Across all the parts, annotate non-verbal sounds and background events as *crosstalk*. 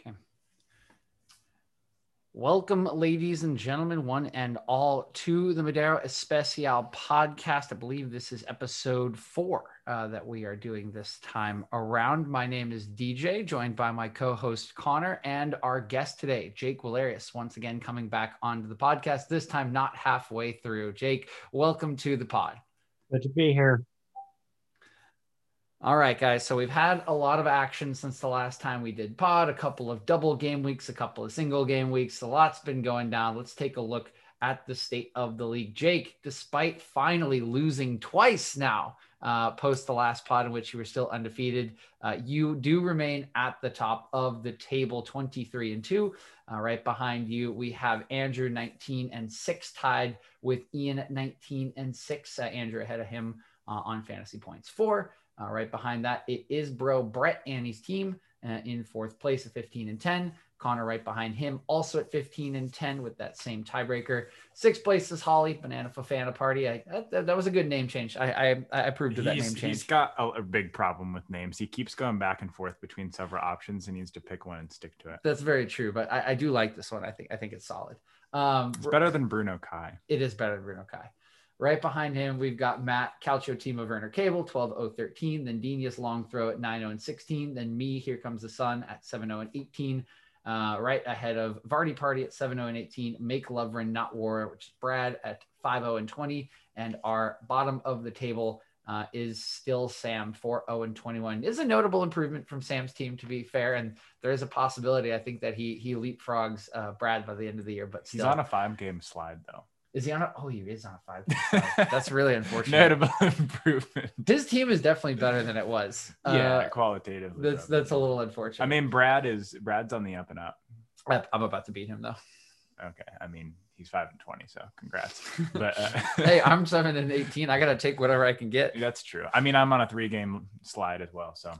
Okay. Welcome, ladies and gentlemen, one and all, to the Madero Especial podcast. I believe this is episode four uh, that we are doing this time around. My name is DJ, joined by my co host Connor and our guest today, Jake Walerius, once again coming back onto the podcast, this time not halfway through. Jake, welcome to the pod. Good to be here. All right, guys. So we've had a lot of action since the last time we did pod, a couple of double game weeks, a couple of single game weeks. A lot's been going down. Let's take a look at the state of the league. Jake, despite finally losing twice now, uh, post the last pod in which you were still undefeated, uh, you do remain at the top of the table, 23 and 2. Uh, right behind you, we have Andrew 19 and 6 tied with Ian 19 and 6. Uh, Andrew ahead of him uh, on fantasy points. Four. Uh, right behind that, it is bro Brett and his team uh, in fourth place at 15 and 10. Connor right behind him, also at 15 and 10 with that same tiebreaker. Sixth place is Holly Banana Fafana Party. I, that, that was a good name change. I I, I approved of that he's, name change. He's got a, a, big problem with names. He keeps going back and forth between several options. He needs to pick one and stick to it. That's very true, but I, I do like this one. I think I think it's solid. Um, it's better than Bruno Kai. It is better than Bruno Kai. Right behind him, we've got Matt Calcio Team of Werner Cable, 12 013. Then Digne's Long Throw at 9 0 and 16. Then me, Here Comes the Sun at 7 0 and 18. Uh, right ahead of Vardy Party at 7 0 and 18. Make Love Run, Not War, which is Brad at 5 0 and 20. And our bottom of the table uh, is still Sam 4 0 and 21. Is a notable improvement from Sam's team, to be fair. And there is a possibility, I think, that he he leapfrogs uh, Brad by the end of the year. But still. he's on a five game slide, though. Is he on a? Oh, he is on a five. *laughs* That's really unfortunate. Notable *laughs* improvement. His team is definitely better than it was. Yeah, Uh, qualitatively. that's that's a little unfortunate. I mean, Brad is Brad's on the up and up. I'm about to beat him though. Okay, I mean he's five and twenty, so congrats. But uh, *laughs* hey, I'm seven and eighteen. I gotta take whatever I can get. that's true. I mean, I'm on a three game slide as well, so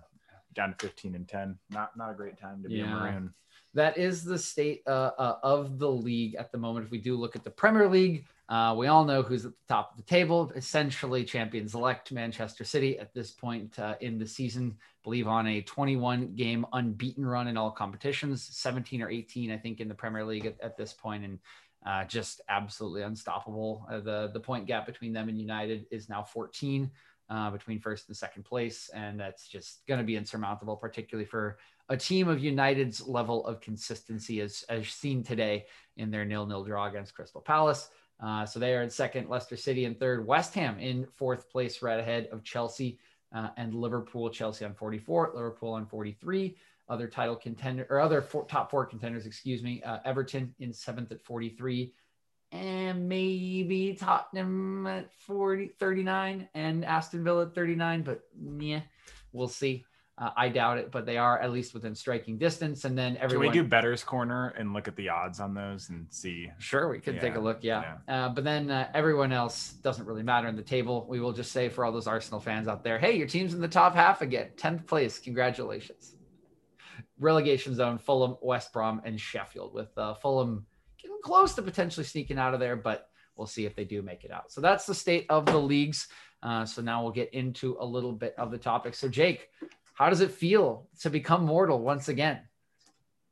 down to fifteen and ten. Not not a great time to be a maroon. That is the state uh, uh, of the league at the moment. If we do look at the Premier League, uh, we all know who's at the top of the table. Essentially, champions elect Manchester City at this point uh, in the season. Believe on a 21 game unbeaten run in all competitions, 17 or 18, I think, in the Premier League at, at this point, and uh, just absolutely unstoppable. Uh, the the point gap between them and United is now 14 uh, between first and second place, and that's just going to be insurmountable, particularly for a team of United's level of consistency, as as seen today in their nil-nil draw against Crystal Palace. Uh, so they are in second, Leicester City in third, West Ham in fourth place, right ahead of Chelsea uh, and Liverpool. Chelsea on 44, Liverpool on 43. Other title contender or other four, top four contenders, excuse me. Uh, Everton in seventh at 43, and maybe Tottenham at 40, 39, and Aston Villa at 39. But yeah, we'll see. Uh, I doubt it, but they are at least within striking distance. And then Can everyone. we do Better's Corner and look at the odds on those and see? Sure, we could take a Yeah, look. Yeah. Uh, but then uh, everyone else doesn't really matter in the table. We will just say for all those Arsenal fans out there, hey, your team's in the top half again. 10th place. Congratulations. Relegation zone Fulham, West Brom, and Sheffield, with uh, Fulham getting close to potentially sneaking out of there, but we'll see if they do make it out. So that's the state of the leagues. Uh, so now we'll get into a little bit of the topic. So, Jake, how does it feel to become mortal once again?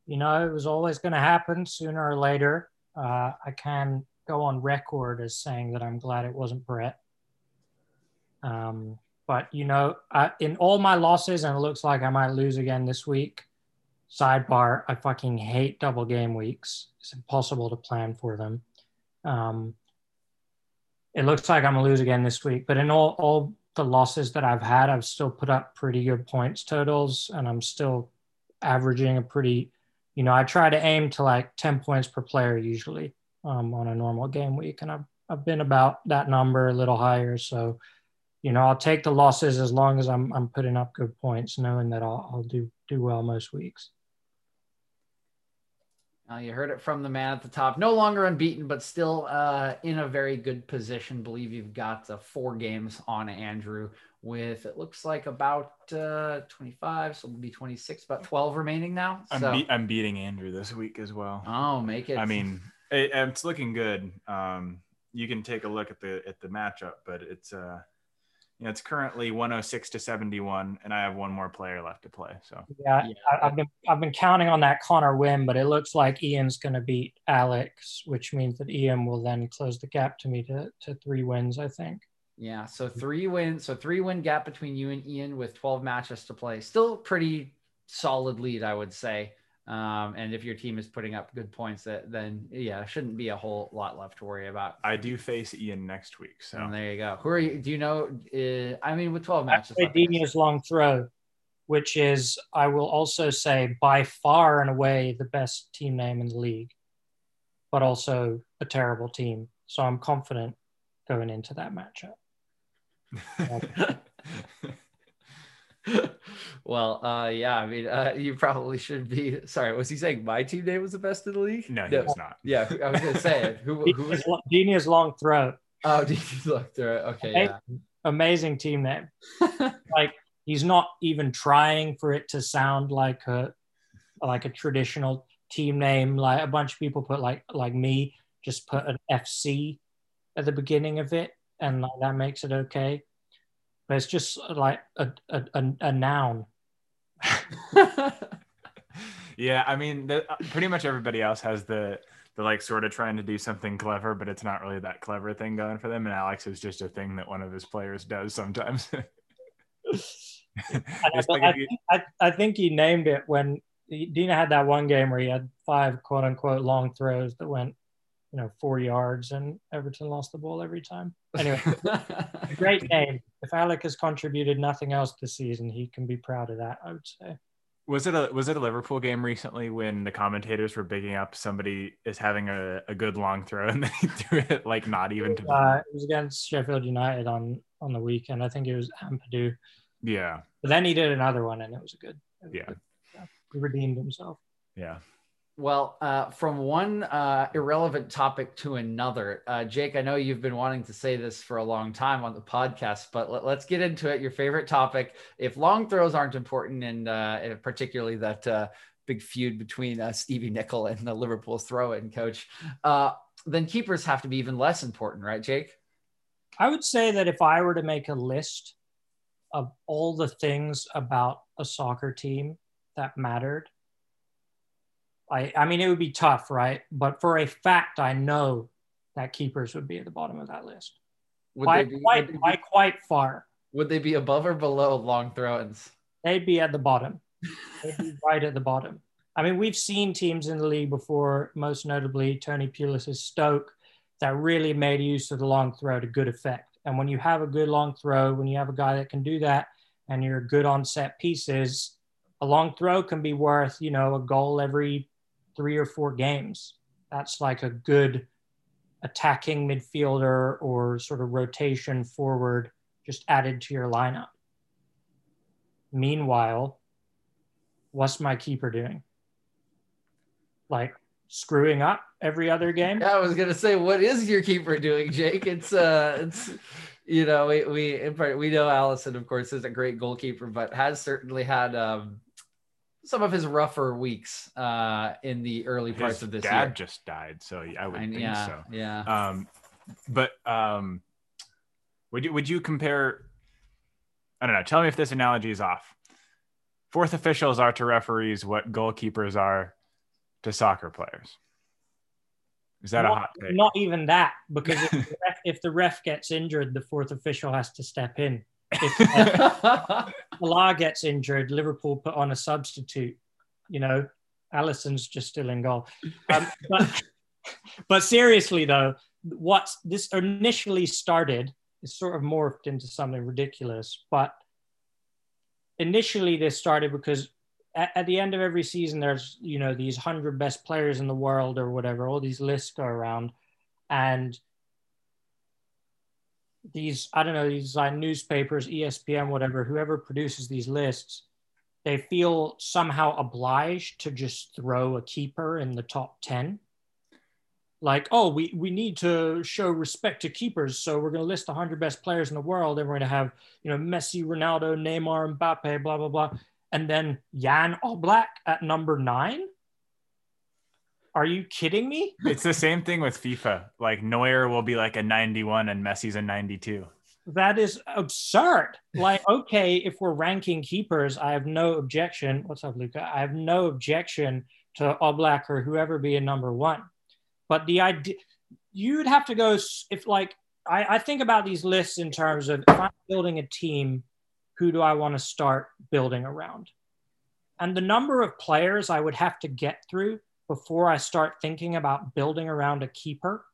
You know, it was always going to happen sooner or later. Uh, I can go on record as saying that I'm glad it wasn't Brett. Um, but, you know, I, in all my losses, and it looks like I might lose again this week, sidebar, I fucking hate double game weeks. It's impossible to plan for them. Um, it looks like I'm going to lose again this week, but in all, all the losses that I've had, I've still put up pretty good points totals, and I'm still averaging a pretty, you know, I try to aim to like 10 points per player usually um, on a normal game week, and I've, I've been about that number, a little higher. So, you know, I'll take the losses as long as I'm, I'm putting up good points, knowing that I'll, I'll do, do well most weeks. Uh, you heard it from the man at the top. No longer unbeaten, but still uh, in a very good position. Believe you've got uh, four games on Andrew with it looks like about uh, 25, so it'll be 26, about 12 remaining now. I'm, So, be- I'm beating Andrew this week as well. oh, make it. I mean, it, it's looking good. Um, you can take a look at the at the matchup, but it's uh, Yeah, it's currently 106 to 71, and I have one more player left to play. So Yeah, Yeah. I, I've been I've been counting on that Connor win, but it looks like Ian's going to beat Alex, which means that Ian will then close the gap to me to, to three wins. I think. Yeah, so three wins, so three win gap between you and Ian with 12 matches to play. Still pretty solid lead, I would say. Um, and if your team is putting up good points, that then yeah, shouldn't be a whole lot left to worry about. I do face Ian next week. So And there you go. Who are you? Do you know? Uh, I mean, with 12 matches, I left, play long throw, which is I will also say by far and away the best team name in the league, but also a terrible team. So I'm confident going into that matchup. *laughs* *laughs* *laughs* well, uh, yeah, I mean, uh, you probably should be. Sorry, was he saying my team name was the best in the league? no, he was not. Yeah, I was gonna say it. Who? Who was? Digne's, Digne's long throat. Oh, *laughs* did you look through it? Okay, yeah. amazing team name. *laughs* like he's not even trying for it to sound like a like a traditional team name. Like a bunch of people put like like me just put an FC at the beginning of it, and like, that makes it okay. But it's just like a a, a, a noun. *laughs* Yeah, I mean, the, uh, pretty much everybody else has the the like sort of trying to do something clever, but it's not really that clever thing going for them. And Alex is just a thing that one of his players does sometimes. *laughs* Like I, you- think- I, I think he named it when Digne had that one game where he had five quote unquote long throws that went, you know, four yards and Everton lost the ball every time. Anyway, *laughs* great name. If Alec has contributed nothing else this season, he can be proud of that, I would say. Was it a was it a Liverpool game recently when the commentators were bigging up somebody is having a, a good long throw *laughs* and they threw it like not even to Uh, it was against Sheffield United on on the weekend. I think it was Ampadu. yeah But then he did another one and it was a good. it was Yeah. good. yeah. He redeemed himself. yeah Well, uh, from one uh, irrelevant topic to another, uh, Jake, I know you've been wanting to say this for a long time on the podcast, but let, us get into it. Your favorite topic. If long throws aren't important, and uh, particularly that uh, big feud between uh, Stevie Nicol and the Liverpool's throw-in coach, uh, then keepers have to be even less important, right, Jake? I would say that if I were to make a list of all the things about a soccer team that mattered, I, I mean, it would be tough, right? But for a fact, I know that keepers would be at the bottom of that list. Would By, they be, quite, would by quite far. would they be above or below long throw-ins? They'd be at the bottom. *laughs* They'd be right at the bottom. I mean, we've seen teams in the league before, most notably Tony Pulis' Stoke, that really made use of the long throw to good effect. And when you have a good long throw, when you have a guy that can do that, and you're good on set pieces, a long throw can be worth, you know, a goal every three or four games. That's like a good attacking midfielder or sort of rotation forward just added to your lineup. Meanwhile, what's my keeper doing? Like screwing up every other game? Yeah, I was gonna say, what is your keeper doing, Jake? It's uh, it's you know, we we in part, we know Alisson, of course, is a great goalkeeper, but has certainly had um some of his rougher weeks uh in the early parts his of this dad year. just died so I would And think yeah, so yeah. um but um would you would you compare i don't know tell me if this analogy is off fourth officials are to referees what goalkeepers are to soccer players is that a not, hot take not even that, because if *laughs* the, ref, if the ref gets injured, the fourth official has to step in. If *laughs* uh, gets injured, Liverpool put on a substitute. You know, Alisson's just still in goal. Um, but, *laughs* but seriously, though, what this initially started is sort of morphed into something ridiculous. But initially, this started because at, at the end of every season, there's you know these hundred best players in the world or whatever. All these lists go around, and these I don't know these like newspapers, E ESPN, whatever, whoever produces these lists, they feel somehow obliged to just throw a keeper in the top ten. Like, oh, we, we need to show respect to keepers, so we're going to list the hundred best players in the world, and we're going to have you know Messi, Ronaldo, Neymar, Mbappe, blah blah blah, and then Jan Oblak at number nine. Are you kidding me? it's the same thing with fifa like neuer will be like a 91 and messi's a 92 that is absurd. Like, *laughs* okay, if we're ranking keepers, I have no objection. What's up, Luca? I have no objection to Oblak or whoever be a number one. But the idea, you'd have to go if like I, I think about these lists in terms of if I'm building a team, who do I want to start building around? And the number of players I would have to get through before I start thinking about building around a keeper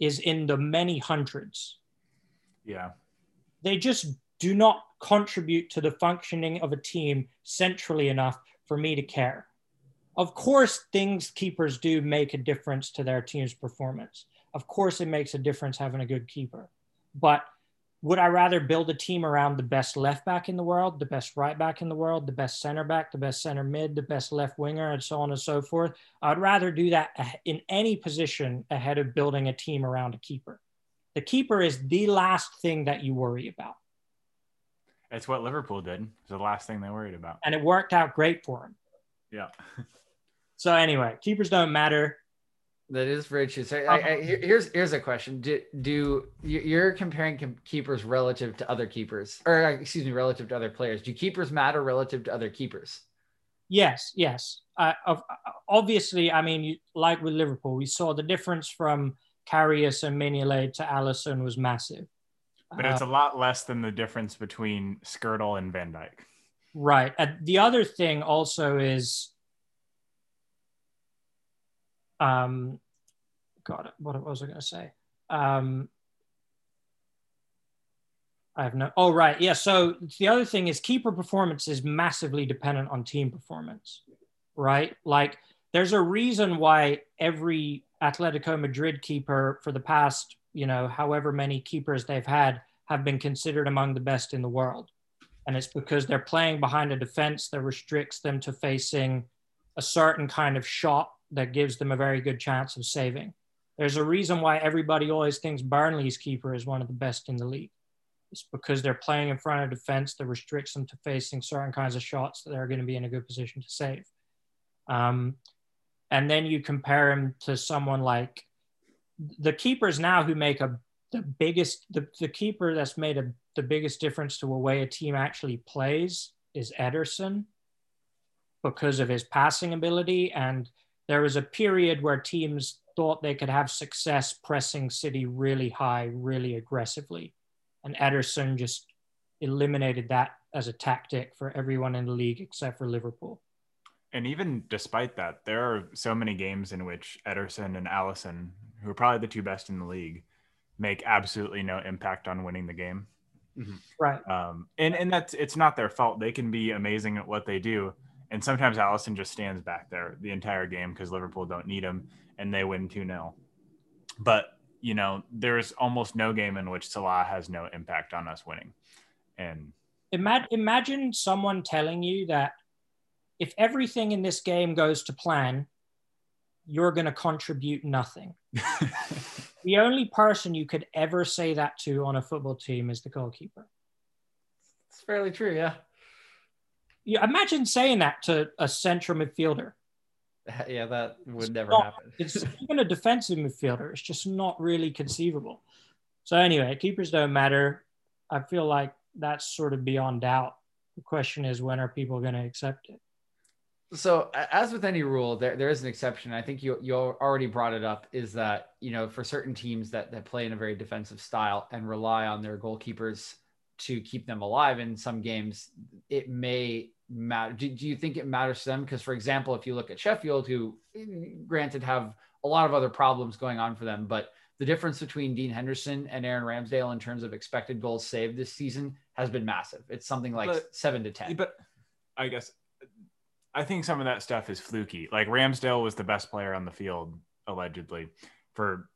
is in the many hundreds. Yeah. They just do not contribute to the functioning of a team centrally enough for me to care. Of course, things keepers do make a difference to their team's performance. Of course, it makes a difference having a good keeper. But would I rather build a team around the best left back in the world, the best right back in the world, the best center back, the best center mid, the best left winger, and so on and so forth? I'd rather do that in any position ahead of building a team around a keeper. The keeper is the last thing that you worry about. It's what Liverpool did. It's the last thing they worried about. And it worked out great for him. Yeah. so anyway, keepers don't matter. That is very true. So I, I, here's here's a question: Do do you're comparing keepers relative to other keepers, or uh, excuse me, relative to other players? Do keepers matter relative to other keepers? Yes, yes. Uh, obviously, I mean, like with Liverpool, we saw the difference from Karius and Mignolet to Alisson was massive. But it's uh, a lot less than the difference between Skrtel and Van Dijk. Right. Uh, the other thing also is um, God, what was I going to say? Um, I have no. Oh, right. Yeah. So the other thing is keeper performance is massively dependent on team performance, right? Like there's a reason why every Atletico Madrid keeper for the past, you know, however many keepers they've had have been considered among the best in the world. And it's because they're playing behind a defense that restricts them to facing a certain kind of shot that gives them a very good chance of saving. There's a reason why everybody always thinks Burnley's keeper is one of the best in the league. It's because they're playing in front of defense that restricts them to facing certain kinds of shots that they're going to be in a good position to save. Um, and then you compare him to someone like the keepers now who make a the biggest the, the keeper that's made a, the biggest difference to a way a team actually plays is Ederson because of his passing ability and there was a period where teams thought they could have success pressing City really high, really aggressively. And Ederson just eliminated that as a tactic for everyone in the league except for Liverpool. And even despite that, there are so many games in which Ederson and Alisson, who are probably the two best in the league, make absolutely no impact on winning the game. Mm-hmm. Right. Um, and and that's it's not their fault. They can be amazing at what they do, and sometimes Alisson just stands back there the entire game because Liverpool don't need him and they win 2 0. But, you know, there's almost no game in which Salah has no impact on us winning. And imagine, imagine someone telling you that if everything in this game goes to plan, you're going to contribute nothing. *laughs* the only person you could ever say that to on a football team is the goalkeeper. It's fairly true, yeah you imagine saying that to a central midfielder. *laughs* Yeah, that would it's never not, happen. *laughs* it's *laughs* even a defensive midfielder. It's just not really conceivable. So anyway, keepers don't matter. I feel like that's sort of beyond doubt. The question is, when are people going to accept it? So, as with any rule, there, there is an exception. I think you you already brought it up. Is that you know for certain teams that that play in a very defensive style and rely on their goalkeepers to keep them alive in some games, it may matter. Do, do you think it matters to them? Because, for example, if you look at Sheffield, who granted have a lot of other problems going on for them, but the difference between Dean Henderson and Aaron Ramsdale in terms of expected goals saved this season has been massive. It's something like but, seven to 10. But I guess I think some of that stuff is fluky. Like Ramsdale was the best player on the field, allegedly, for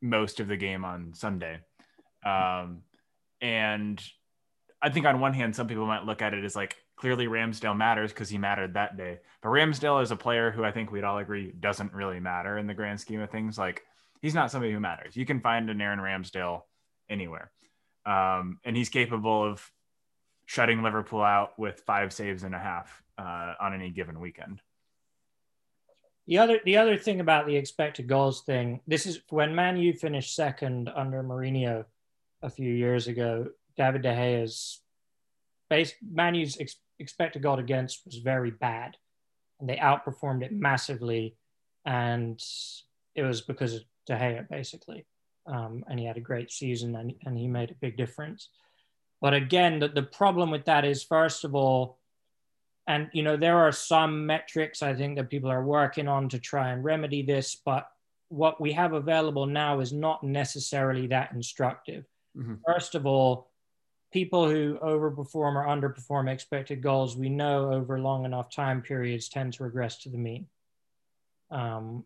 most of the game on Sunday. Um, and I think on one hand, some people might look at it as like clearly Ramsdale matters because he mattered that day. But Ramsdale is a player who I think we'd all agree doesn't really matter in the grand scheme of things. Like he's not somebody who matters. You can find an Aaron Ramsdale anywhere. Um, and he's capable of shutting Liverpool out with five saves and a half uh, on any given weekend. The other the other thing about the expected goals thing, this is when Man U finished second under Mourinho a few years ago, David De Gea's base Manu's ex, expected goal against was very bad, and they outperformed it massively, and it was because of De Gea basically, um, and he had a great season and, and he made a big difference. But again, the, the problem with that is first of all, and you know there are some metrics I think that people are working on to try and remedy this, but what we have available now is not necessarily that instructive. Mm-hmm. First of all, people who overperform or underperform expected goals, we know over long enough time periods tend to regress to the mean. Um,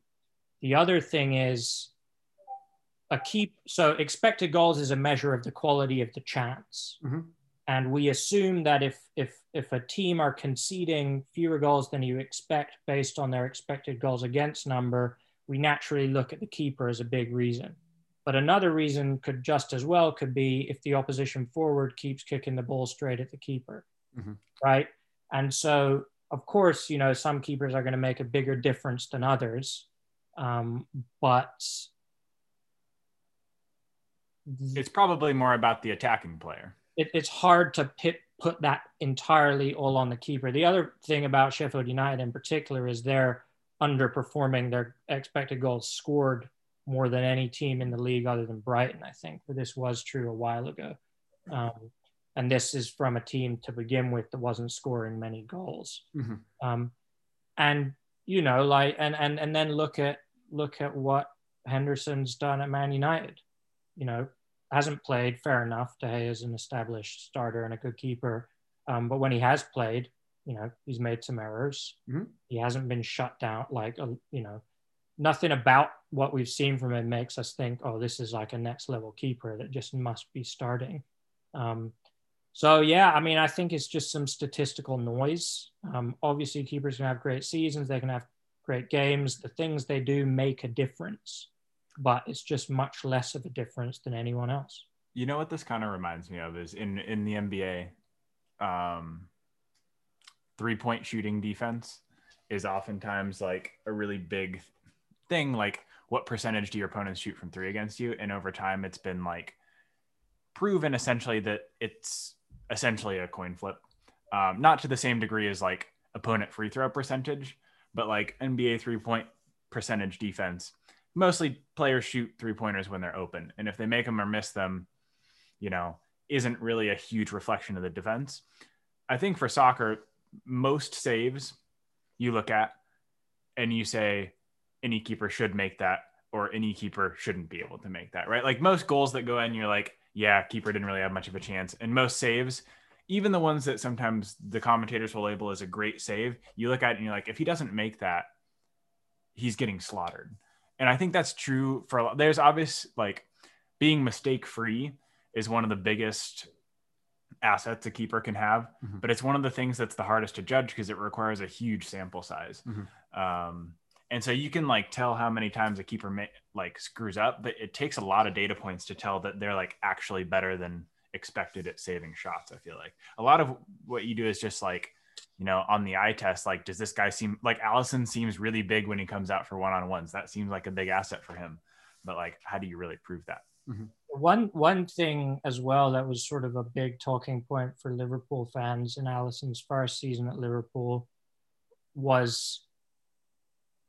the other thing is a keep. So expected goals is a measure of the quality of the chance. Mm-hmm. And we assume that if, if, if a team are conceding fewer goals than you expect based on their expected goals against number, we naturally look at the keeper as a big reason. But another reason could just as well could be if the opposition forward keeps kicking the ball straight at the keeper, mm-hmm. right? And so, of course, you know, some keepers are going to make a bigger difference than others, um, but it's probably more about the attacking player. It, it's hard to pit, put that entirely all on the keeper. The other thing about Sheffield United in particular is they're underperforming their expected goals scored more than any team in the league other than Brighton, I think. But this was true a while ago. Um, and this is from a team to begin with that wasn't scoring many goals. Mm-hmm. Um, and you know, like, and and and then look at look at what Henderson's done at Man United. You know, hasn't played fair enough. De Gea is an established starter and a good keeper, um, but when he has played, you know, he's made some errors. Mm-hmm. He hasn't been shut down like a, you know, nothing about what we've seen from him makes us think, oh, this is like a next level keeper that just must be starting. Um, so yeah, I mean, I think it's just some statistical noise. Um, obviously, keepers can have great seasons; they can have great games. The things they do make a difference, but it's just much less of a difference than anyone else. You know what this kind of reminds me of is in in the NBA, um, three point shooting defense is oftentimes like a really big thing like what percentage do your opponents shoot from three against you? And over time it's been like proven essentially that it's essentially a coin flip. Um, not to the same degree as like opponent free throw percentage but like nba three point percentage defense mostly players shoot three pointers when they're open. And if they make them or miss them you know isn't really a huge reflection of the defense. I think for soccer most saves you look at and you say any keeper should make that or any keeper shouldn't be able to make that, right? Like most goals that go in, you're like, yeah, keeper didn't really have much of a chance. And most saves, even the ones that sometimes the commentators will label as a great save, you look at it and you're like, if he doesn't make that, he's getting slaughtered. And I think that's true for a lot. there's obvious like being mistake free is one of the biggest assets a keeper can have, mm-hmm. but it's one of the things that's the hardest to judge because it requires a huge sample size. Mm-hmm. Um, and so you can like tell how many times a keeper like screws up, but it takes a lot of data points to tell that they're like actually better than expected at saving shots. I feel like a lot of what you do is just like, you know, on the eye test, like, does this guy seem like alisson seems really big when he comes out for one on ones? That seems like a big asset for him. But like, how do you really prove that? Mm-hmm. One one thing as well that was sort of a big talking point for Liverpool fans in alisson's first season at Liverpool was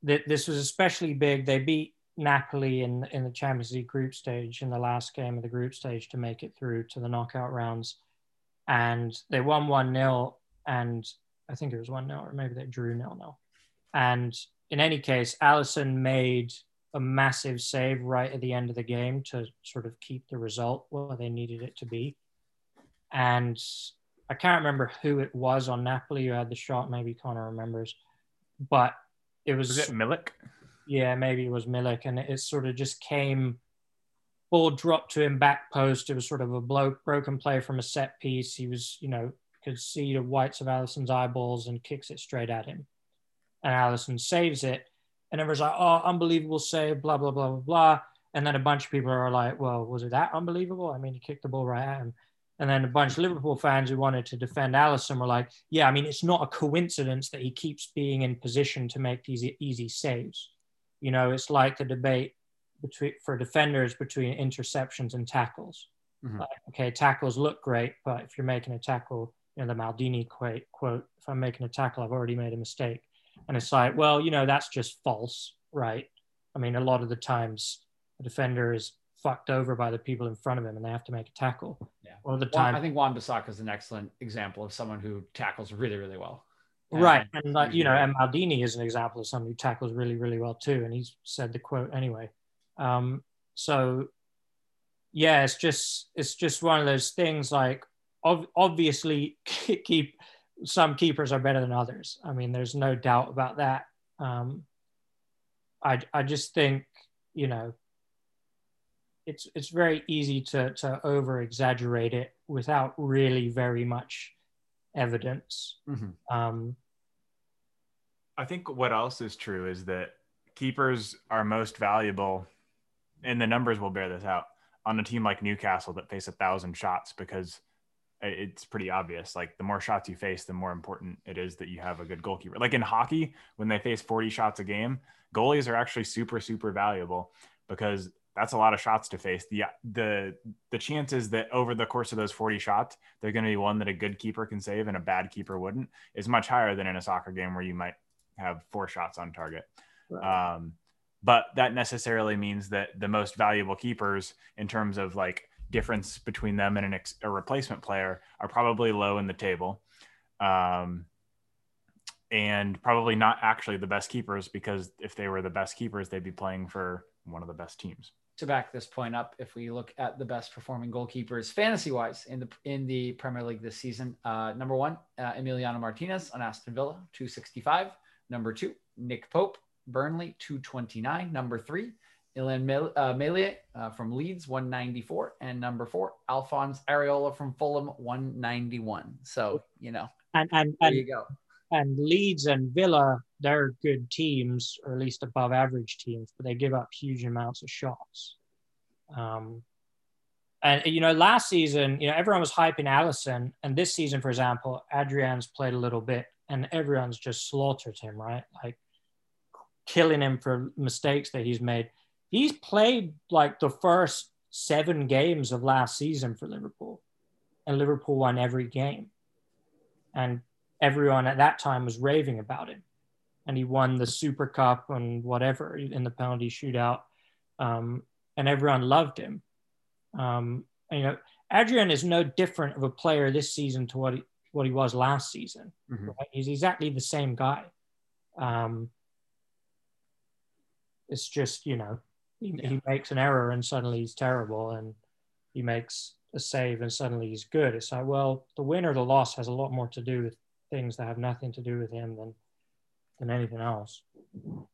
that this was especially big. They beat Napoli in in the Champions League group stage in the last game of the group stage to make it through to the knockout rounds, and they won one 0 and I think it was one 0 or maybe they drew nil nil. And in any case, Alisson made a massive save right at the end of the game to sort of keep the result where they needed it to be. And I can't remember who it was on Napoli who had the shot. Maybe Connor remembers, but it was, was it Milik? Yeah, maybe it was Milik, and it, it, sort of just came. Ball dropped to him back post. It was sort of a blow, broken play from a set piece. He was, you know, could see the whites of Alisson's eyeballs and kicks it straight at him, and Alisson saves it. And everyone's like, "Oh, unbelievable save!" Blah blah blah blah blah. And then a bunch of people are like, "Well, was it that unbelievable? I mean, he kicked the ball right at him." And then a bunch of Liverpool fans who wanted to defend Alisson were like, yeah, I mean, it's not a coincidence that he keeps being in position to make these easy saves. You know, it's like the debate between for defenders between interceptions and tackles. Mhm. Like, okay, tackles look great, but if you're making a tackle, you know, the Maldini quote, quote, if I'm making a tackle, I've already made a mistake. And it's like, well, you know, that's just false, right? I mean, a lot of the times a defender is fucked over by the people in front of him and they have to make a tackle. Yeah. All the time. I think Wan-Bissaka is an excellent example of someone who tackles really, really well. Right. And And like, you know, and Maldini is an example of someone who tackles really, really well too. And he's said the quote anyway. Um, so yeah, it's just it's just one of those things like ob- obviously *laughs* keep some keepers are better than others. I mean, there's no doubt about that. Um, I I just think, you know, it's it's very easy to to over exaggerate it without really very much evidence. Mhm. Um, I think what else is true is that keepers are most valuable, and the numbers will bear this out on a team like Newcastle that face a thousand shots because it's pretty obvious. Like the more shots you face, the more important it is that you have a good goalkeeper. Like in hockey, when they face 40 shots a game, goalies are actually super, super valuable because that's a lot of shots to face. The the the chances that over the course of those 40 shots, they're going to be one that a good keeper can save and a bad keeper wouldn't is much higher than in a soccer game where you might have four shots on target. Right. Um, but that necessarily means that the most valuable keepers, in terms of like difference between them and an ex- a replacement player, are probably low in the table, um, and probably not actually the best keepers because if they were the best keepers, they'd be playing for one of the best teams. To back this point up, if we look at the best performing goalkeepers fantasy wise in the in the Premier League this season, uh, number one, uh, Emiliano Martinez on Aston Villa, 265. Number two, Nick Pope, Burnley, 229. Number three, Illan Mel- uh, Meslier uh, from Leeds, 194. And number four, Alphonse Areola from Fulham, 191. So, you know, and and there you go. And Leeds and Villa, they're good teams, or at least above average teams, but they give up huge amounts of shots. Um, and you know, last season, you know, everyone was hyping Alisson, and this season, for example, Adrian's played a little bit, and everyone's just slaughtered him, right? Like killing him for mistakes that he's made. He's played like the first seven games of last season for Liverpool, and Liverpool won every game. And everyone at that time was raving about him. And he won the Super Cup and whatever in the penalty shootout. Um, and everyone loved him. Um, and, you know, Adrian is no different of a player this season to what he, what he was last season. Mhm. Right? He's exactly the same guy. Um, it's just, you know, he, he makes an error and suddenly he's terrible. And he makes a save and suddenly he's good. It's like, well, the win or the loss has a lot more to do with things that have nothing to do with him than than anything else.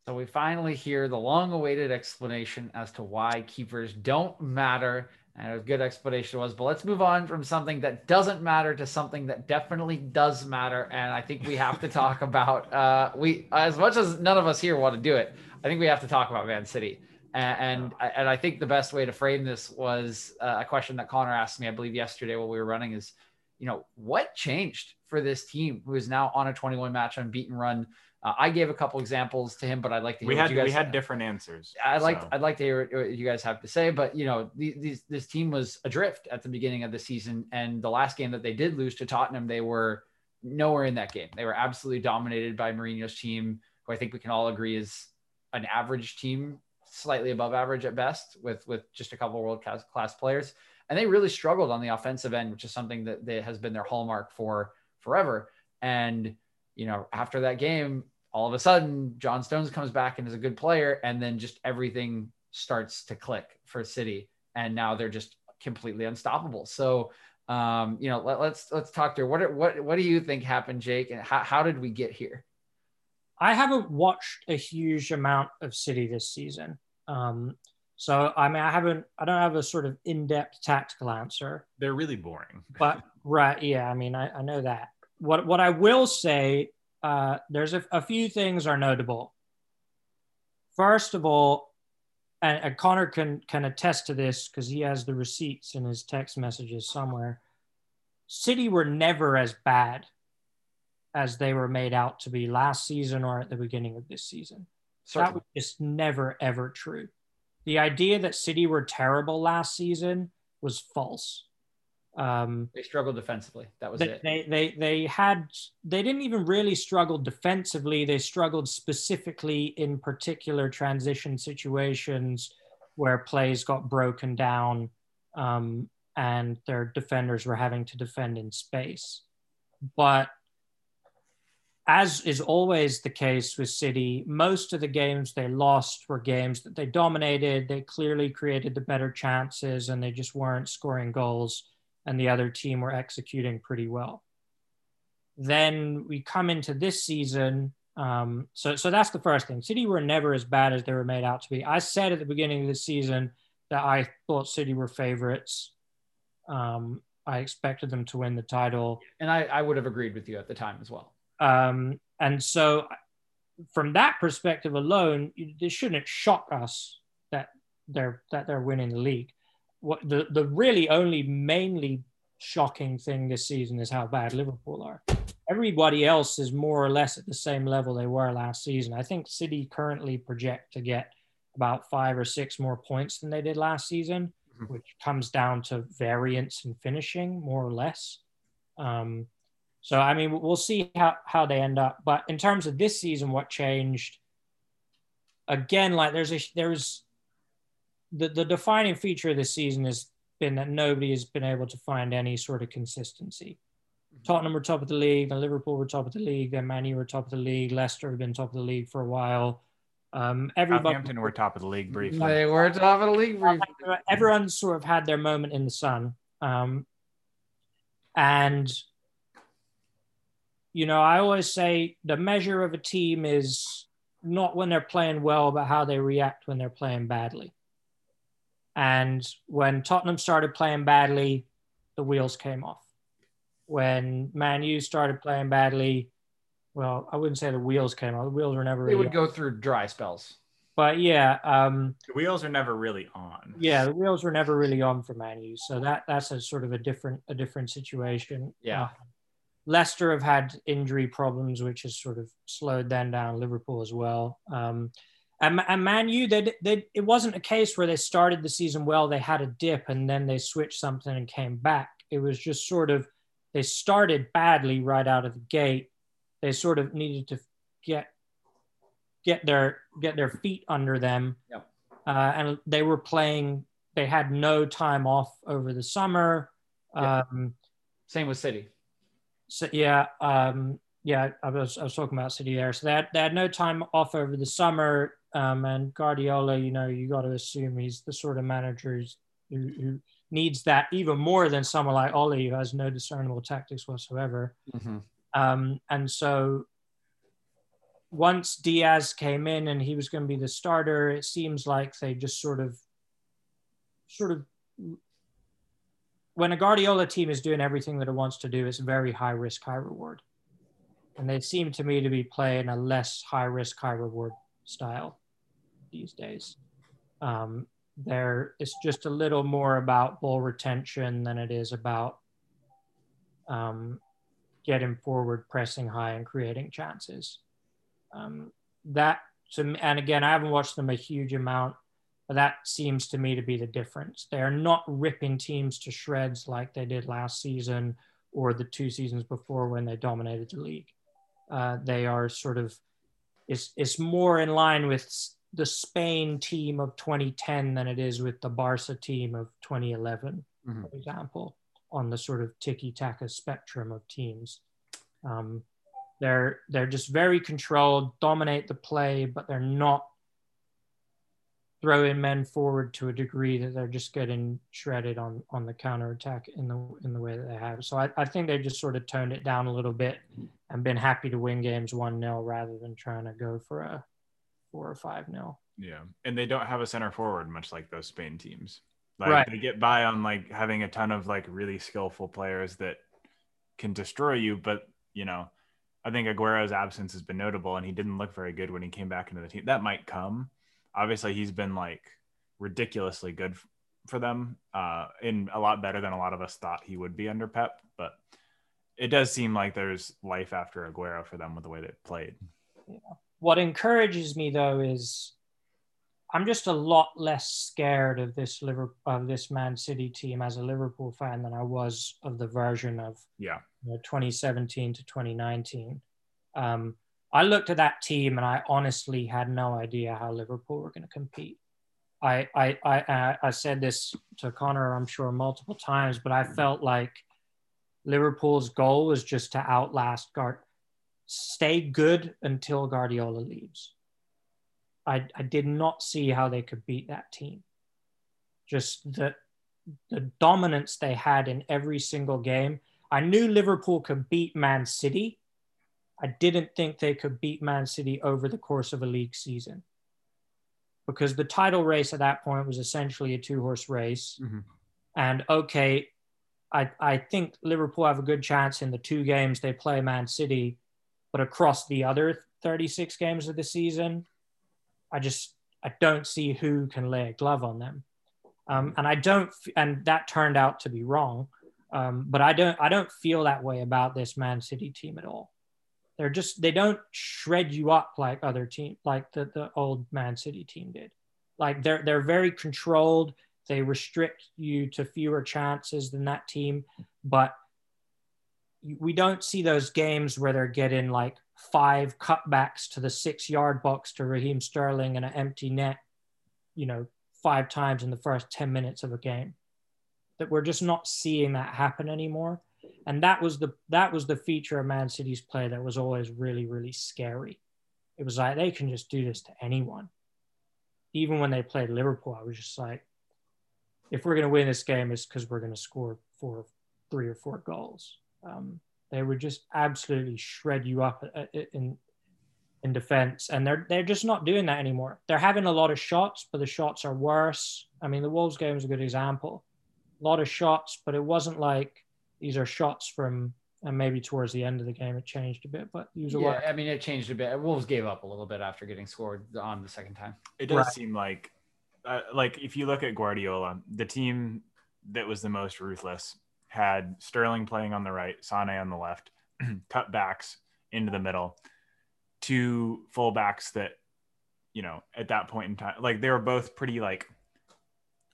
So we finally hear the long-awaited explanation as to why keepers don't matter, and a good explanation was. But let's move on from something that doesn't matter to something that definitely does matter, and I think we have to talk *laughs* about. Uh, we as much as none of us here want to do it, I think we have to talk about Man City. And and, and I think the best way to frame this was uh, a question that Connor asked me, I believe yesterday while we were running, is you know what changed for this team who is now on a 21 match unbeaten run. Uh, I gave a couple examples to him, but I'd like to hear We what had you guys we had different answers. I'd like so. I'd like to hear what you guys have to say, but you know, these, this team was adrift at the beginning of the season, and the last game that they did lose to Tottenham, they were nowhere in that game. They were absolutely dominated by Mourinho's team, who I think we can all agree is an average team, slightly above average at best, with with just a couple world class players, and they really struggled on the offensive end, which is something that, that has been their hallmark for forever. And you know, after that game, all of a sudden John Stones comes back and is a good player, and then just everything starts to click for City, and now they're just completely unstoppable. So, um, you know, let, let's let's talk what what what do you think happened, Jake, and how, how did we get here? I haven't watched a huge amount of City this season. Um, so I mean, I haven't. I don't have a sort of in-depth tactical answer. They're really boring. *laughs* But right, yeah. I mean, I, I know that. What what I will say, uh, there's a, a few things are notable. First of all, and, and Connor can can attest to this because he has the receipts in his text messages somewhere. City were never as bad as they were made out to be last season or at the beginning of this season. So that was just never ever true. The idea that City were terrible last season was false. Um, they struggled defensively. That was they, it. They, they they had they didn't even really struggle defensively. They struggled specifically in particular transition situations where plays got broken down um, and their defenders were having to defend in space. But as is always the case with City, most of the games they lost were games that they dominated. They clearly created the better chances and they just weren't scoring goals, and the other team were executing pretty well. Then we come into this season. Um, so, so that's the first thing. City were never as bad as they were made out to be. I said at the beginning of the season that I thought City were favorites. Um, I expected them to win the title. And I, I would have agreed with you at the time as well. Um, and so, from that perspective alone, it shouldn't shock us that they're that they're winning the league. What the the really only mainly shocking thing this season is how bad Liverpool are. Everybody else is more or less at the same level they were last season. I think City currently project to get about five or six more points than they did last season, mm-hmm. which comes down to variance in finishing more or less. Um, so I mean, we'll see how how they end up. But in terms of this season, what changed? Again, like there's a there's the the defining feature of this season has been that nobody has been able to find any sort of consistency. Mm-hmm. Tottenham were top of the league, then Liverpool were top of the league, then Man U were top of the league, Leicester have been top of the league for a while. Um, everybody Southampton were top of the league briefly. They were top of the league briefly. Everyone sort of had their moment in the sun. Um, and you know, I always say the measure of a team is not when they're playing well, but how they react when they're playing badly. And when Tottenham started playing badly, the wheels came off. When Man U started playing badly, well, I wouldn't say the wheels came off. The wheels were never. They really would go through dry spells. But yeah, um, the wheels are never really on. Yeah, the wheels were never really on for Man U. So that that's a sort of a different a different situation. Yeah. Uh, Leicester have had injury problems, which has sort of slowed them down. Liverpool as well. Um, and, and Man U, they, they, it wasn't a case where they started the season well, they had a dip, and then they switched something and came back. It was just sort of they started badly right out of the gate. They sort of needed to get get their get their feet under them, yep. uh, and they were playing. They had no time off over the summer. Yep. Um, Same with City. So yeah, um, yeah, I was I was talking about City there. So they had, they had no time off over the summer. Um, and Guardiola, you know, you got to assume he's the sort of manager who, who, needs that even more than someone like Ole, who has no discernible tactics whatsoever. Mm-hmm. Um, and so once Dias came in and he was going to be the starter, it seems like they just sort of, sort of when a Guardiola team is doing everything that it wants to do, it's very high risk, high reward. And they seem to me to be playing a less high risk, high reward style these days. Um, there, it's just a little more about ball retention than it is about um, getting forward, pressing high, and creating chances. Um, that to and again, I haven't watched them a huge amount that seems to me to be the difference. They're not ripping teams to shreds like they did last season or the two seasons before when they dominated the league. Uh, they are sort of, it's, it's more in line with the Spain team of 2010 than it is with the Barca team of 2011, mm-hmm. for example, on the sort of tiki taka spectrum of teams. Um, they're they're just very controlled, dominate the play, but they're not throwing men forward to a degree that they're just getting shredded on on the counter attack in the in the way that they have. So I, I think they've just sort of toned it down a little bit and been happy to win games one 0 rather than trying to go for a four or five 0 Yeah, and they don't have a center forward much like those Spain teams. Like right. they get by on like having a ton of like really skillful players that can destroy you, but you know. I think Aguero's absence has been notable, and he didn't look very good when he came back into the team. That might come, obviously he's been like ridiculously good for them uh in a lot better than a lot of us thought he would be under pep but it does seem like there's life after aguero for them with the way they played yeah. what encourages me though is I'm just a lot less scared of this Liverpool of this Man City team as a Liverpool fan than I was of the version of Yeah. you know, 2017 to 2019. Um, I looked at that team and I honestly had no idea how Liverpool were going to compete. I, I, I, I- I said this to Connor, I'm sure, multiple times, but I mm-hmm. felt like Liverpool's goal was just to outlast Guard, stay good until Guardiola leaves. I, I did not see how they could beat that team. Just the, the dominance they had in every single game. I knew Liverpool could beat Man City. I didn't think they could beat Man City over the course of a league season because the title race at that point was essentially a two horse race. Mhm. And okay, I, I think Liverpool have a good chance in the two games they play Man City, but across the other 36 games of the season, I just I don't see who can lay a glove on them. Um, and I don't, and that turned out to be wrong. Um, but I don't, I don't feel that way about this Man City team at all. They're just, they don't shred you up like other team, like the the old Man City team did. Like they're they're very controlled. They restrict you to fewer chances than that team, but we don't see those games where they're getting like five cutbacks to the six yard box to Raheem Sterling and an empty net, you know, five times in the first 10 minutes of a game. That we're just not seeing that happen anymore. And that was the that was the feature of Man City's play that was always really, really scary. It was like they can just do this to anyone. Even when they played Liverpool, I was just like, if we're gonna win this game, it's because we're gonna score four, three or four goals. Um, they would just absolutely shred you up uh, in in defense, and they're they're just not doing that anymore. They're having a lot of shots, but the shots are worse. I mean, the Wolves game is a good example. A lot of shots, but it wasn't like these are shots from. And maybe towards the end of the game, it changed a bit, but these are Yeah, I mean, it changed a bit. Wolves gave up a little bit after getting scored on the second time. It does Right. seem like, uh, like if you look at Guardiola, the team that was the most ruthless had Sterling playing on the right, Sane on the left, *clears throat* cut backs into the middle, two fullbacks that, you know, at that point in time, like they were both pretty like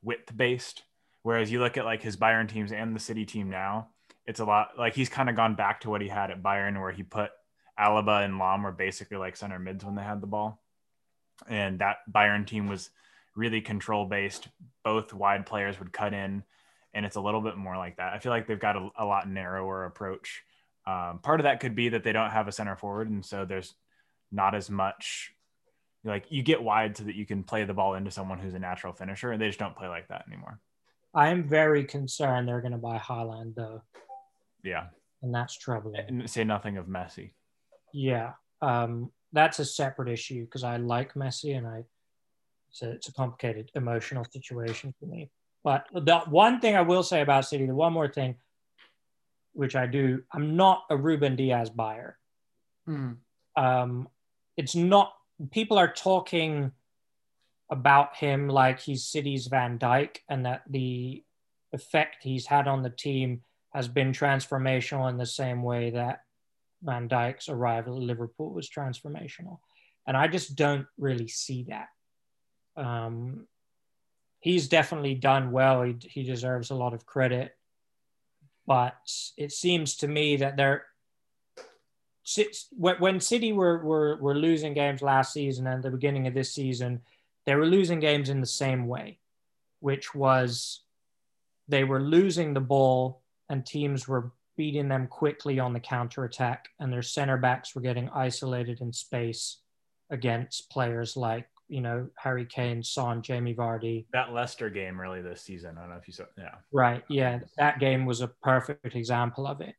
width based. Whereas you look at like his Bayern teams and the City team now, it's a lot like he's kind of gone back to what he had at Bayern, where he put Alaba and Lahm were basically like center mids when they had the ball and that Bayern team was really control based. Both wide players would cut in, and it's a little bit more like that. I feel like they've got a, a lot narrower approach. Um, part of that could be that they don't have a center forward, and so there's not as much. Like you get wide so that you can play the ball into someone who's a natural finisher, and they just don't play like that anymore. I am very concerned they're going to buy Haaland though, Yeah, and that's troubling. and say nothing of Messi. Yeah, um, that's a separate issue because I like Messi and I. So it's a complicated emotional situation for me. But the one thing I will say about City, the one more thing, which I do, I'm not a Ruben Dias buyer. Um, it's not. People are talking about him like he's City's Van Dijk, and that the effect he's had on the team has been transformational in the same way that Van Dijk's arrival at Liverpool was transformational. And I just don't really see that. Um, he's definitely done well. He, he deserves a lot of credit. But it seems to me that they're when, when City were, were, were losing games last season and the beginning of this season, they were losing games in the same way, which was they were losing the ball and teams were beating them quickly on the counter attack, and their center backs were getting isolated in space against players like you know Harry Kane, Son, Jamie Vardy. That Leicester game really this season. I don't know if you saw. Yeah, Right. Yeah, that game was a perfect example of it.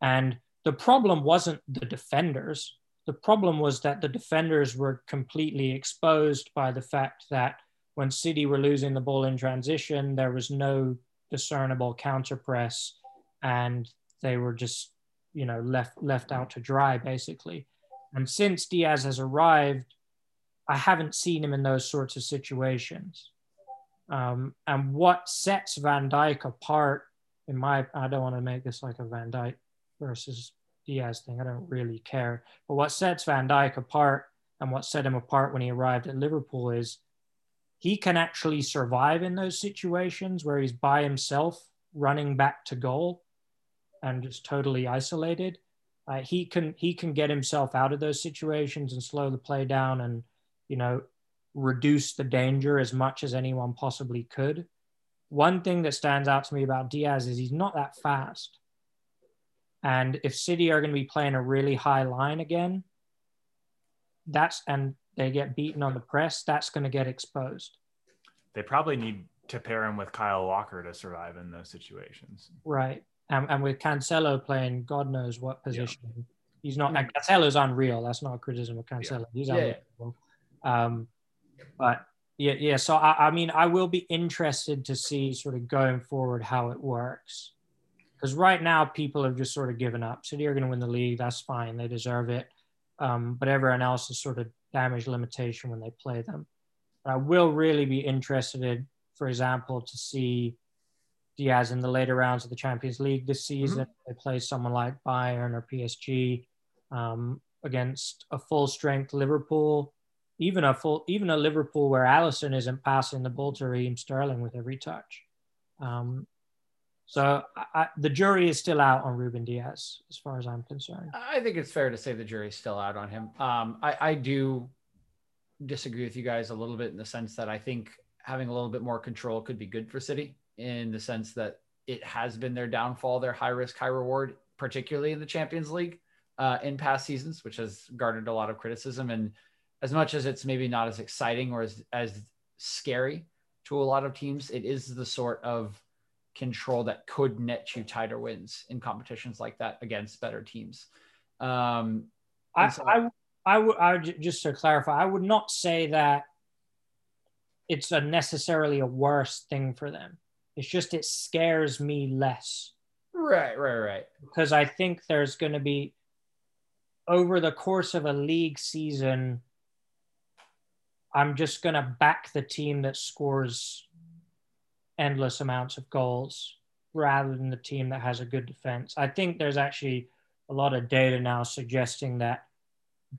And the problem wasn't the defenders. The problem was that the defenders were completely exposed by the fact that when City were losing the ball in transition, there was no discernible counter press, and they were just, you know, left left out to dry basically. And since Dias has arrived, I haven't seen him in those sorts of situations. Um, and what sets Van Dijk apart, in my, I don't want to make this like a Van Dijk versus Dias thing. I don't really care. But what sets Van Dijk apart and what set him apart when he arrived at Liverpool is he can actually survive in those situations where he's by himself running back to goal and just totally isolated. Uh, he can he can get himself out of those situations and slow the play down and you know reduce the danger as much as anyone possibly could. One thing that stands out to me about Dias is he's not that fast. And if City are going to be playing a really high line again, that's and they get beaten on the press, that's going to get exposed. They probably need to pair him with Kyle Walker to survive in those situations. Right. And, and with Cancelo playing God knows what position. Yeah. He's not, mm. Cancelo's unreal. That's not a criticism of Cancelo. Yeah. He's unreal. Yeah. Um, but yeah, yeah. So I, I mean, I will be interested to see sort of going forward how it works. Because right now, people have just sort of given up. City are going to win the league. That's fine. They deserve it. Um, but everyone else is sort of damage limitation when they play them. But I will really be interested for example, to see Dias in the later rounds of the Champions League this mm-hmm. season. Mm-hmm. They play someone like Bayern or PSG um, against a full strength Liverpool, even a full, even a Liverpool where Alisson isn't passing the ball to Raheem Sterling with every touch. Um, so I, the jury is still out on Ruben Dias, as far as I'm concerned. I think it's fair to say the jury's still out on him. Um, I, I do disagree with you guys a little bit in the sense that I think having a little bit more control could be good for City in the sense that it has been their downfall, their high risk, high reward, particularly in the Champions League uh, in past seasons, which has garnered a lot of criticism. And as much as it's maybe not as exciting or as, as scary to a lot of teams, it is the sort of control that could net you tighter wins in competitions like that against better teams. Um, I, so- I, I would, I would just to clarify, I would not say that it's a necessarily a worse thing for them. It's just it scares me less. Right, right, right. Because I think there's going to be over the course of a league season, I'm just going to back the team that scores endless amounts of goals rather than the team that has a good defense. I think there's actually a lot of data now suggesting that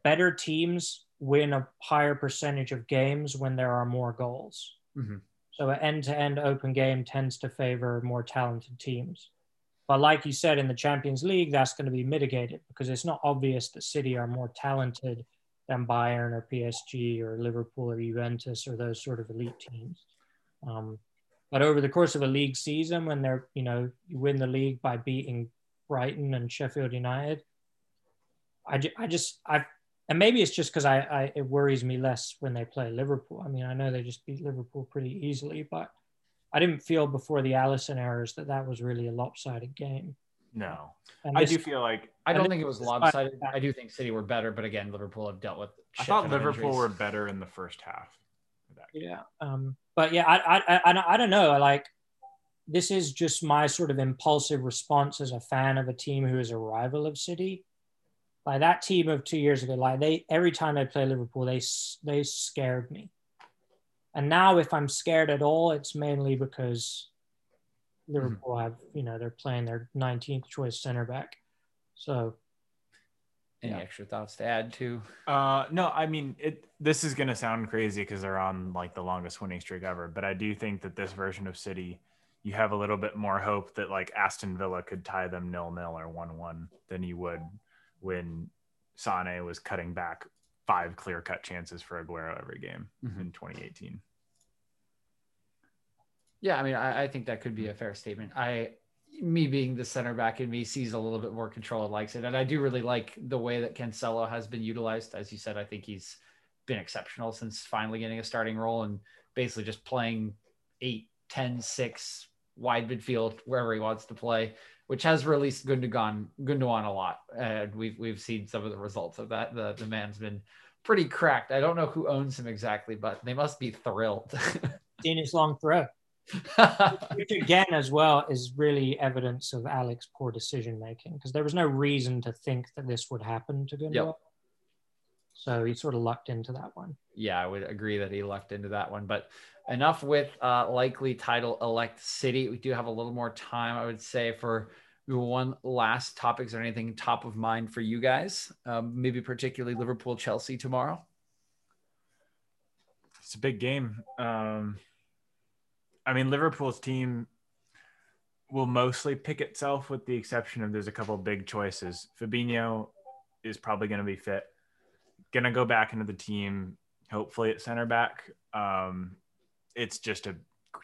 better teams win a higher percentage of games when there are more goals. Mm-hmm. So an end-to-end open game tends to favor more talented teams. But like you said in the Champions League, that's going to be mitigated because it's not obvious that City are more talented than Bayern or PSG or Liverpool or Juventus or those sort of elite teams. Um, but over the course of a league season, when they're, you know, you win the league by beating Brighton and Sheffield United, I, I just, I, and maybe it's just because I, I, it worries me less when they play Liverpool. I mean, I know they just beat Liverpool pretty easily, but I didn't feel before the Alisson errors that that was really a lopsided game. No, and I do feel like I don't think it was lopsided. I do think City were better, but again, Liverpool have dealt with. I thought Liverpool were better in the first half. Yeah, um, but yeah, I, I, I, I don't know. Like, this is just my sort of impulsive response as a fan of a team who is a rival of City. Like that team of two years ago, like they every time they play Liverpool, they they scared me. And now, if I'm scared at all, it's mainly because Liverpool mm-hmm. have you know they're playing their 19th choice center back. So any yeah. extra thoughts to add to? Uh, no, I mean it. This is gonna sound crazy because they're on like the longest winning streak ever, but I do think that this version of City, you have a little bit more hope that like Aston Villa could tie them nil nil or one one than you would when Sane was cutting back five clear cut chances for Aguero every game mm-hmm. in 2018. Yeah, I mean, I, I think that could be a fair statement. I me being the center back in me sees a little bit more control and likes it. And I do really like the way that Cancelo has been utilized. As you said, I think he's been exceptional since finally getting a starting role and basically just playing eight, 10, six wide midfield wherever he wants to play, which has released Gundogan, Gundogan a lot. And we've, we've seen some of the results of that. The, the man's been pretty cracked. I don't know who owns him exactly, but they must be thrilled. *laughs* His long throw. Which again, as well, is really evidence of Alex's poor decision making because there was no reason to think that this would happen to Gundogan. Yep. So he sort of lucked into that one. Yeah, I would agree that he lucked into that one. But enough with uh, likely title elect City. We do have a little more time, I would say, for one last topic. Is there anything top of mind for you guys? Um, maybe particularly Liverpool Chelsea tomorrow. it's a big game. Um, I mean, Liverpool's team will mostly pick itself, with the exception of there's a couple big choices. Fabinho is probably going to be fit, going to go back into the team, hopefully at center back. Um, it's just a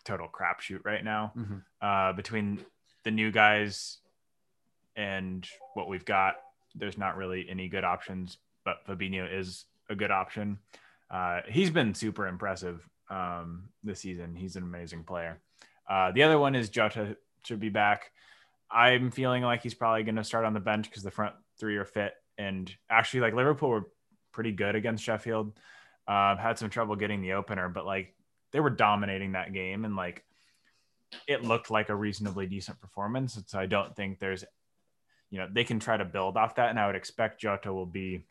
total crapshoot right now Mm-hmm. uh, between the new guys and what we've got. There's not really any good options, but Fabinho is a good option. Uh, he's been super impressive um, this season. He's an amazing player. Uh, the other one is Jota should be back. I'm feeling like he's probably going to start on the bench because the front three are fit. And actually, like Liverpool were pretty good against Sheffield. Uh, had some trouble getting the opener, but like they were dominating that game and like it looked like a reasonably decent performance. And so I don't think there's, you know, they can try to build off that. And I would expect Jota will be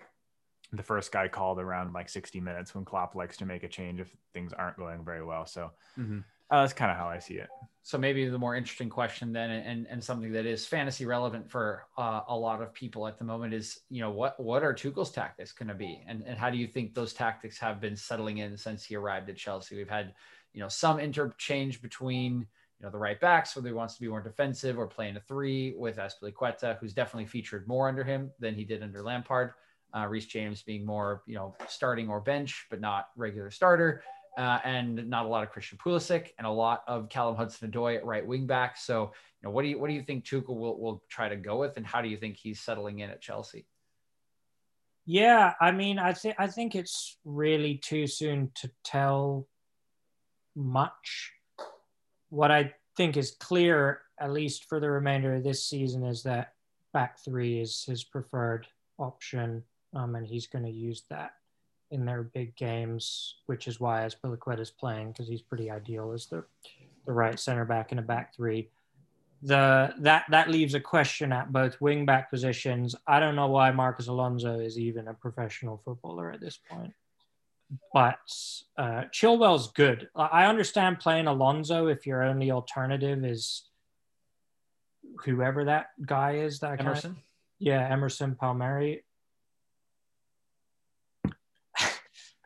the first guy called around like 60 minutes when Klopp likes to make a change if things aren't going very well. So Mm-hmm. uh, that's kind of how I see it. So maybe the more interesting question then, and and something that is fantasy relevant for uh, a lot of people at the moment is, you know, what what are Tuchel's tactics going to be, and and how do you think those tactics have been settling in since he arrived at Chelsea? We've had, you know, some interchange between you know the right backs, whether he wants to be more defensive or playing a three with Azpilicueta, who's definitely featured more under him than he did under Lampard. Uh, Reece James being more, you know, starting or bench, but not regular starter uh, and not a lot of Christian Pulisic and a lot of Callum Hudson-Odoi at right wing back. So, you know, what do you what do you think Tuchel will will try to go with, and how do you think he's settling in at Chelsea? Yeah, I mean, I think I think it's really too soon to tell much. What I think is clear, at least for the remainder of this season, is that back three is his preferred option, um, and he's going to use that in their big games, which is why Azpilicueta is playing because he's pretty ideal as the the right center back in a back three the that that leaves a question at both wing back positions. I don't know why Marcos Alonso is even a professional footballer at this point. But uh, Chilwell's good. I understand playing Alonso if your only alternative is whoever that guy is. That guy. Emerson. yeah, Emerson Palmieri,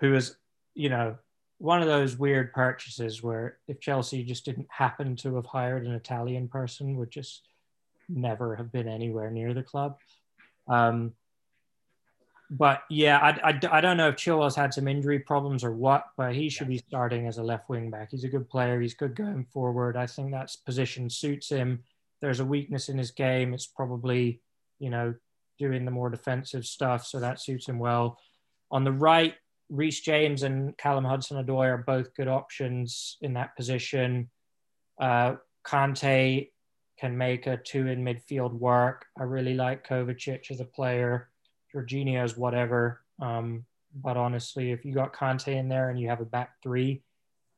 who is you know one of those weird purchases where if Chelsea just didn't happen to have hired an Italian person, would just never have been anywhere near the club. Um, but yeah, I, I, I don't know if Chilwell's had some injury problems or what, but he should be starting as a left wing back. He's a good player. He's good going forward. I think that position suits him. There's a weakness in his game. It's probably, you know, doing the more defensive stuff. So that suits him well. On the right, Reece James and Callum Hudson-Odoi are both good options in that position. Uh, Kante can make a two in midfield work. I really like Kovacic as a player. Jorginho's whatever. Um, but honestly, if you got Kante in there and you have a back three,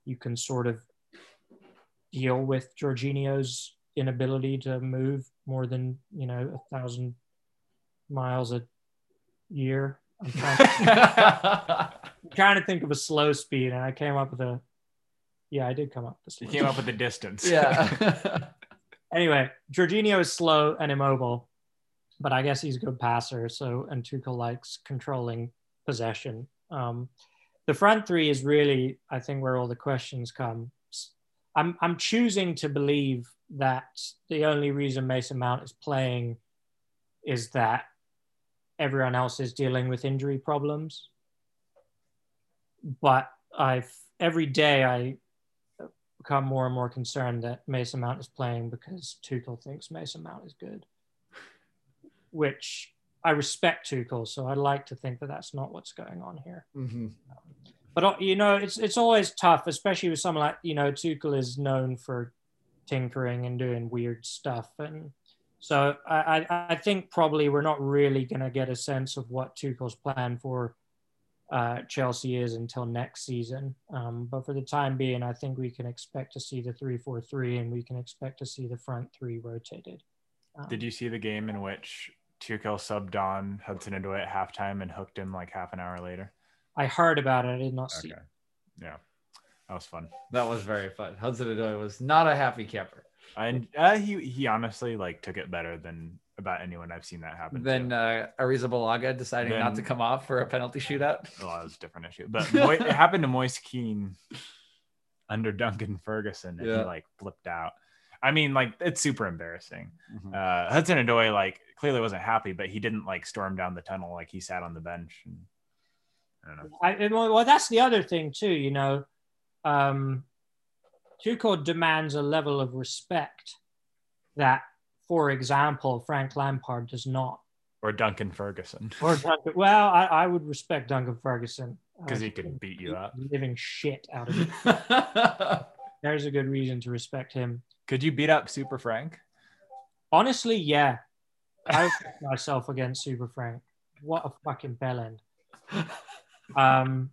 you can sort of deal with Jorginho's inability to move more than you know a thousand miles a year. I'm trying, to, *laughs* I'm trying to think of a slow speed, and I came up with a. Yeah, I did come up with a You slow came up with the distance. yeah. *laughs* anyway, Jorginho is slow and immobile, but I guess he's a good passer. So, and Tuchel likes controlling possession. Um, the front three is really, I think, where all the questions come. I'm, I'm choosing to believe that the only reason Mason Mount is playing is that everyone else is dealing with injury problems. But I've every day I become more and more concerned that Mason Mount is playing because Tuchel thinks Mason Mount is good, which I respect Tuchel, so I'd like to think that that's not what's going on here. mm-hmm. But uh, you know, it's it's always tough, especially with someone like you know Tuchel is known for tinkering and doing weird stuff, and so I I, I think probably we're not really going to get a sense of what Tuchel's plan for uh, Chelsea is until next season. Um, but for the time being, I think we can expect to see the three four three, and we can expect to see the front three rotated. Um, Did you see the game in which Tuchel subbed on Hudson Odoi at halftime and hooked him like half an hour later? I heard about it. I did not see. Okay. Yeah. That was fun. That was very fun. Hudson Odoi was not a happy camper. And uh, he he honestly like took it better than about anyone I've seen that happen. Then uh, Arrizabalaga deciding not to come off for a penalty shootout. well, that was a different issue. But *laughs* Moy- it happened to Moise Kean under Duncan Ferguson, and Yeah. he like flipped out. I mean, like it's super embarrassing. Mhm. Uh, Hudson Odoi like clearly wasn't happy, but he didn't like storm down the tunnel. Like he sat on the bench. And, I don't know. I, and, well, well, that's the other thing too. You know, um, Tuchel demands a level of respect that, for example, Frank Lampard does not. Or Duncan Ferguson Or Duncan, well, I, I would respect Duncan Ferguson because Uh, he could beat you up. living shit out of you. *laughs* There's a good reason to respect him. Could you beat up Super Frank? Honestly, yeah, *laughs* I myself against Super Frank. What a fucking bellend. Um,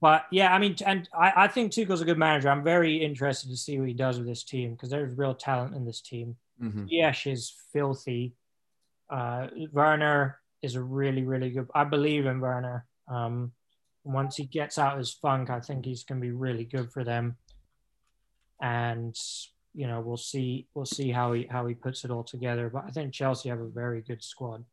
but yeah, I mean, and I, I think Tuchel's a good manager. I'm very interested to see what he does with this team because there's real talent in this team. Mhm. Ziyech is filthy. Uh, Werner is a really, really good. I believe in Werner. Um, once he gets out of his funk, I think he's going to be really good for them. And you know, we'll see. We'll see how he how he puts it all together. But I think Chelsea have a very good squad.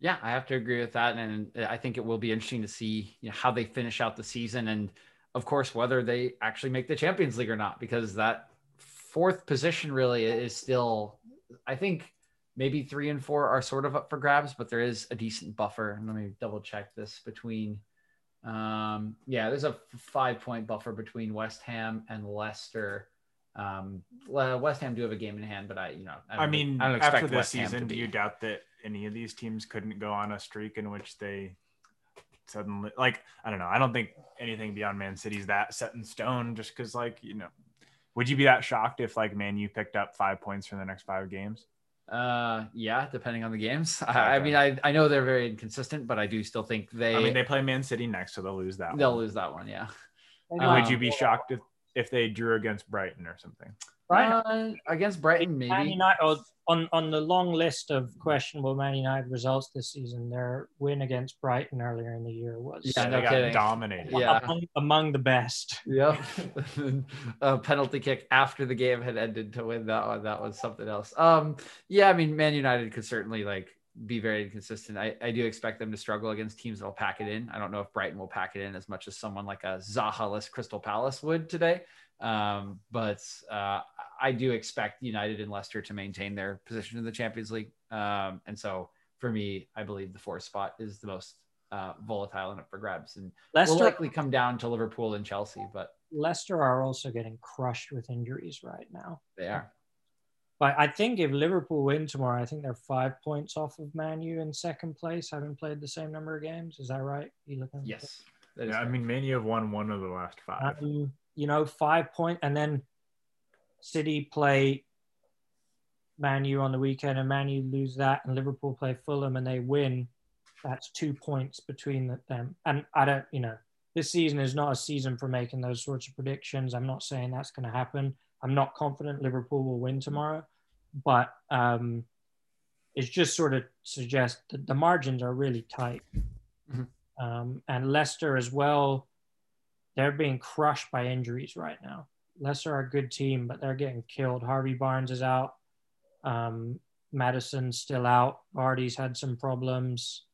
Yeah, I have to agree with that, and I think it will be interesting to see you know, how they finish out the season, and of course whether they actually make the Champions League or not, because that fourth position really is still, I think maybe three and four are sort of up for grabs, but there is a decent buffer. Let me double check this between. Um, yeah, there's a five point buffer between West Ham and Leicester. Um, Le- West Ham do have a game in hand, but I, you know, I, don't- mean, I don't expect after this West season, do you doubt that any of these teams couldn't go on a streak in which they suddenly, like, I don't know. I don't think anything beyond Man City's that set in stone just because, like, you know, would you be that shocked if, like, Man U picked up five points from the next five games? Uh, yeah, depending on the games. *laughs* I, I mean, I, I know they're very inconsistent, but I do still think they, I mean, they play Man City next, so they'll lose that. One. They'll one. lose that one. Yeah. would Um, you be shocked if, if they drew against Brighton or something? Right. Uh, against Brighton, maybe. Man maybe. United, on, on the long list of questionable Man United results this season, their win against Brighton earlier in the year was Yeah, they no got kidding. dominated. Yeah. among, among the best. Yep. *laughs* a penalty kick after the game had ended to win that one. That was something else. Um, yeah, I mean, Man United could certainly like be very inconsistent. I, I do expect them to struggle against teams that'll pack it in. I don't know if Brighton will pack it in as much as someone like a Zaha-less Crystal Palace would today. Um, but uh, I do expect United and Leicester to maintain their position in the Champions League. Um, and so for me, I believe the fourth spot is the most uh, volatile and up for grabs, and will Leicester, likely come down to Liverpool and Chelsea. But Leicester are also getting crushed with injuries right now. they are. But I think if Liverpool win tomorrow, I think they're five points off of Man U in second place, having played the same number of games. Is that right? You looking? Yes. that is Yeah, I mean, Man U have won one of the last five. Um, you know, five point, and then City play Man U on the weekend, and Man U lose that, and Liverpool play Fulham, and they win. That's two points between them. And I don't, you know, this season is not a season for making those sorts of predictions. I'm not saying that's going to happen. I'm not confident Liverpool will win tomorrow, but um, it's just sort of suggests that the margins are really tight. Mhm. Um, and Leicester as well, they're being crushed by injuries right now. Leicester are a good team, but they're getting killed. Harvey Barnes is out. Um, Maddison's still out. Vardy's had some problems.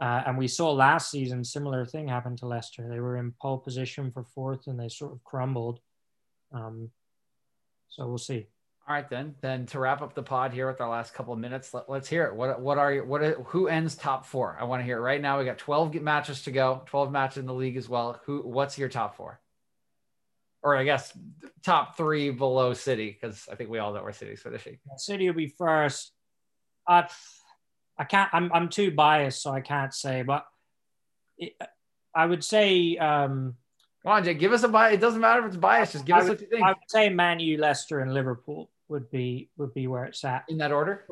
Uh, and we saw last season similar thing happen to Leicester. They were in pole position for fourth, and they sort of crumbled. Um, so we'll see. All right, then. Then to wrap up the pod here with our last couple of minutes, let, us hear it. What what are you? What are, who ends top four? I want to hear it right now. We got twelve matches to go. Twelve matches in the league as well. Who? What's your top four? Or I guess top three below City, because I think we all know where City's finishing. City will be first. I, I can't. I'm I'm too biased, so I can't say. But it, I would say. Um, Come on, Jay, give us a bias. It doesn't matter if it's biased. Just give I us would, what you think I would say Man U, Leicester, and Liverpool would be would be where it's at. in that order.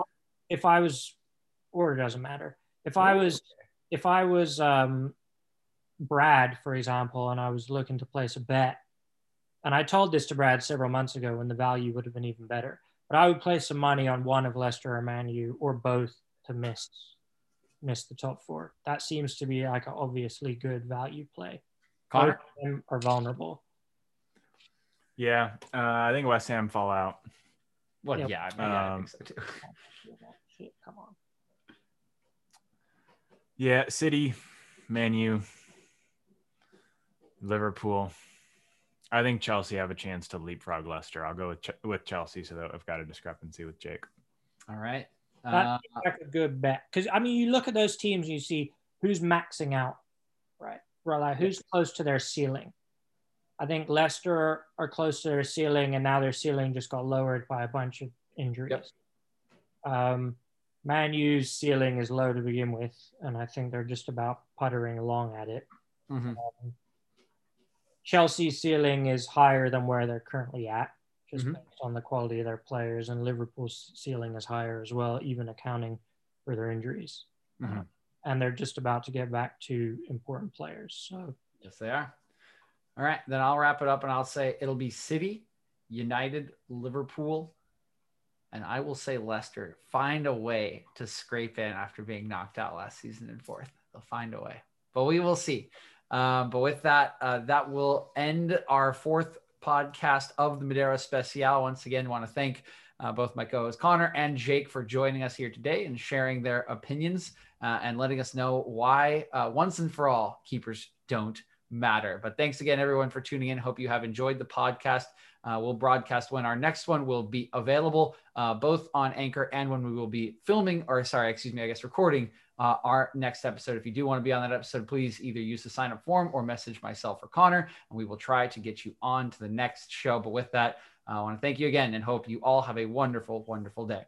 If I was, order doesn't matter. If I was, if I was um, Brad, for example, and I was looking to place a bet, and I told this to Brad several months ago when the value would have been even better, but I would place some money on one of Leicester or Man U or both to miss miss the top four. That seems to be like an obviously good value play. Connor, Both of them are vulnerable. Yeah, uh, I think West Ham fall out. Well, Yep. yeah, I, mean, yeah, I Um, think so too. Come on. Yeah, City, Manu, Liverpool. I think Chelsea have a chance to leapfrog Leicester. I'll go with Ch- with Chelsea, so that I've got a discrepancy with Jake. All right. Uh, That like a good bet because I mean, you look at those teams and you see who's maxing out, right? Who's close to their ceiling. I think Leicester are close to their ceiling, and now their ceiling just got lowered by a bunch of injuries. Um, Man U's ceiling is low to begin with, and I think they're just about puttering along at it. mhm. Chelsea's ceiling is higher than where they're currently at, just Mhm. based on the quality of their players, and Liverpool's ceiling is higher as well, even accounting for their injuries. Mhm. And they're just about to get back to important players. So Yes, they are. All right, then I'll wrap it up and I'll say it'll be City, United, Liverpool, and I will say Leicester find a way to scrape in after being knocked out last season in fourth. They'll find a way, but we will see. Um, but with that, uh, that will end our fourth podcast of the Madera Special. Once again, want to thank uh, both my co-host Connor and Jake for joining us here today and sharing their opinions uh, and letting us know why uh, once and for all keepers don't matter. But thanks again, everyone, for tuning in. Hope you have enjoyed the podcast. Uh, we'll broadcast when our next one will be available, uh, both on Anchor and when we will be filming, or sorry, excuse me, I guess recording uh, our next episode. If you do want to be on that episode, please either use the sign up form or message myself or Connor, and we will try to get you on to the next show. But with that, Uh, I want to thank you again and hope you all have a wonderful, wonderful day.